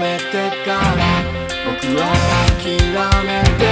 めてから僕は諦めて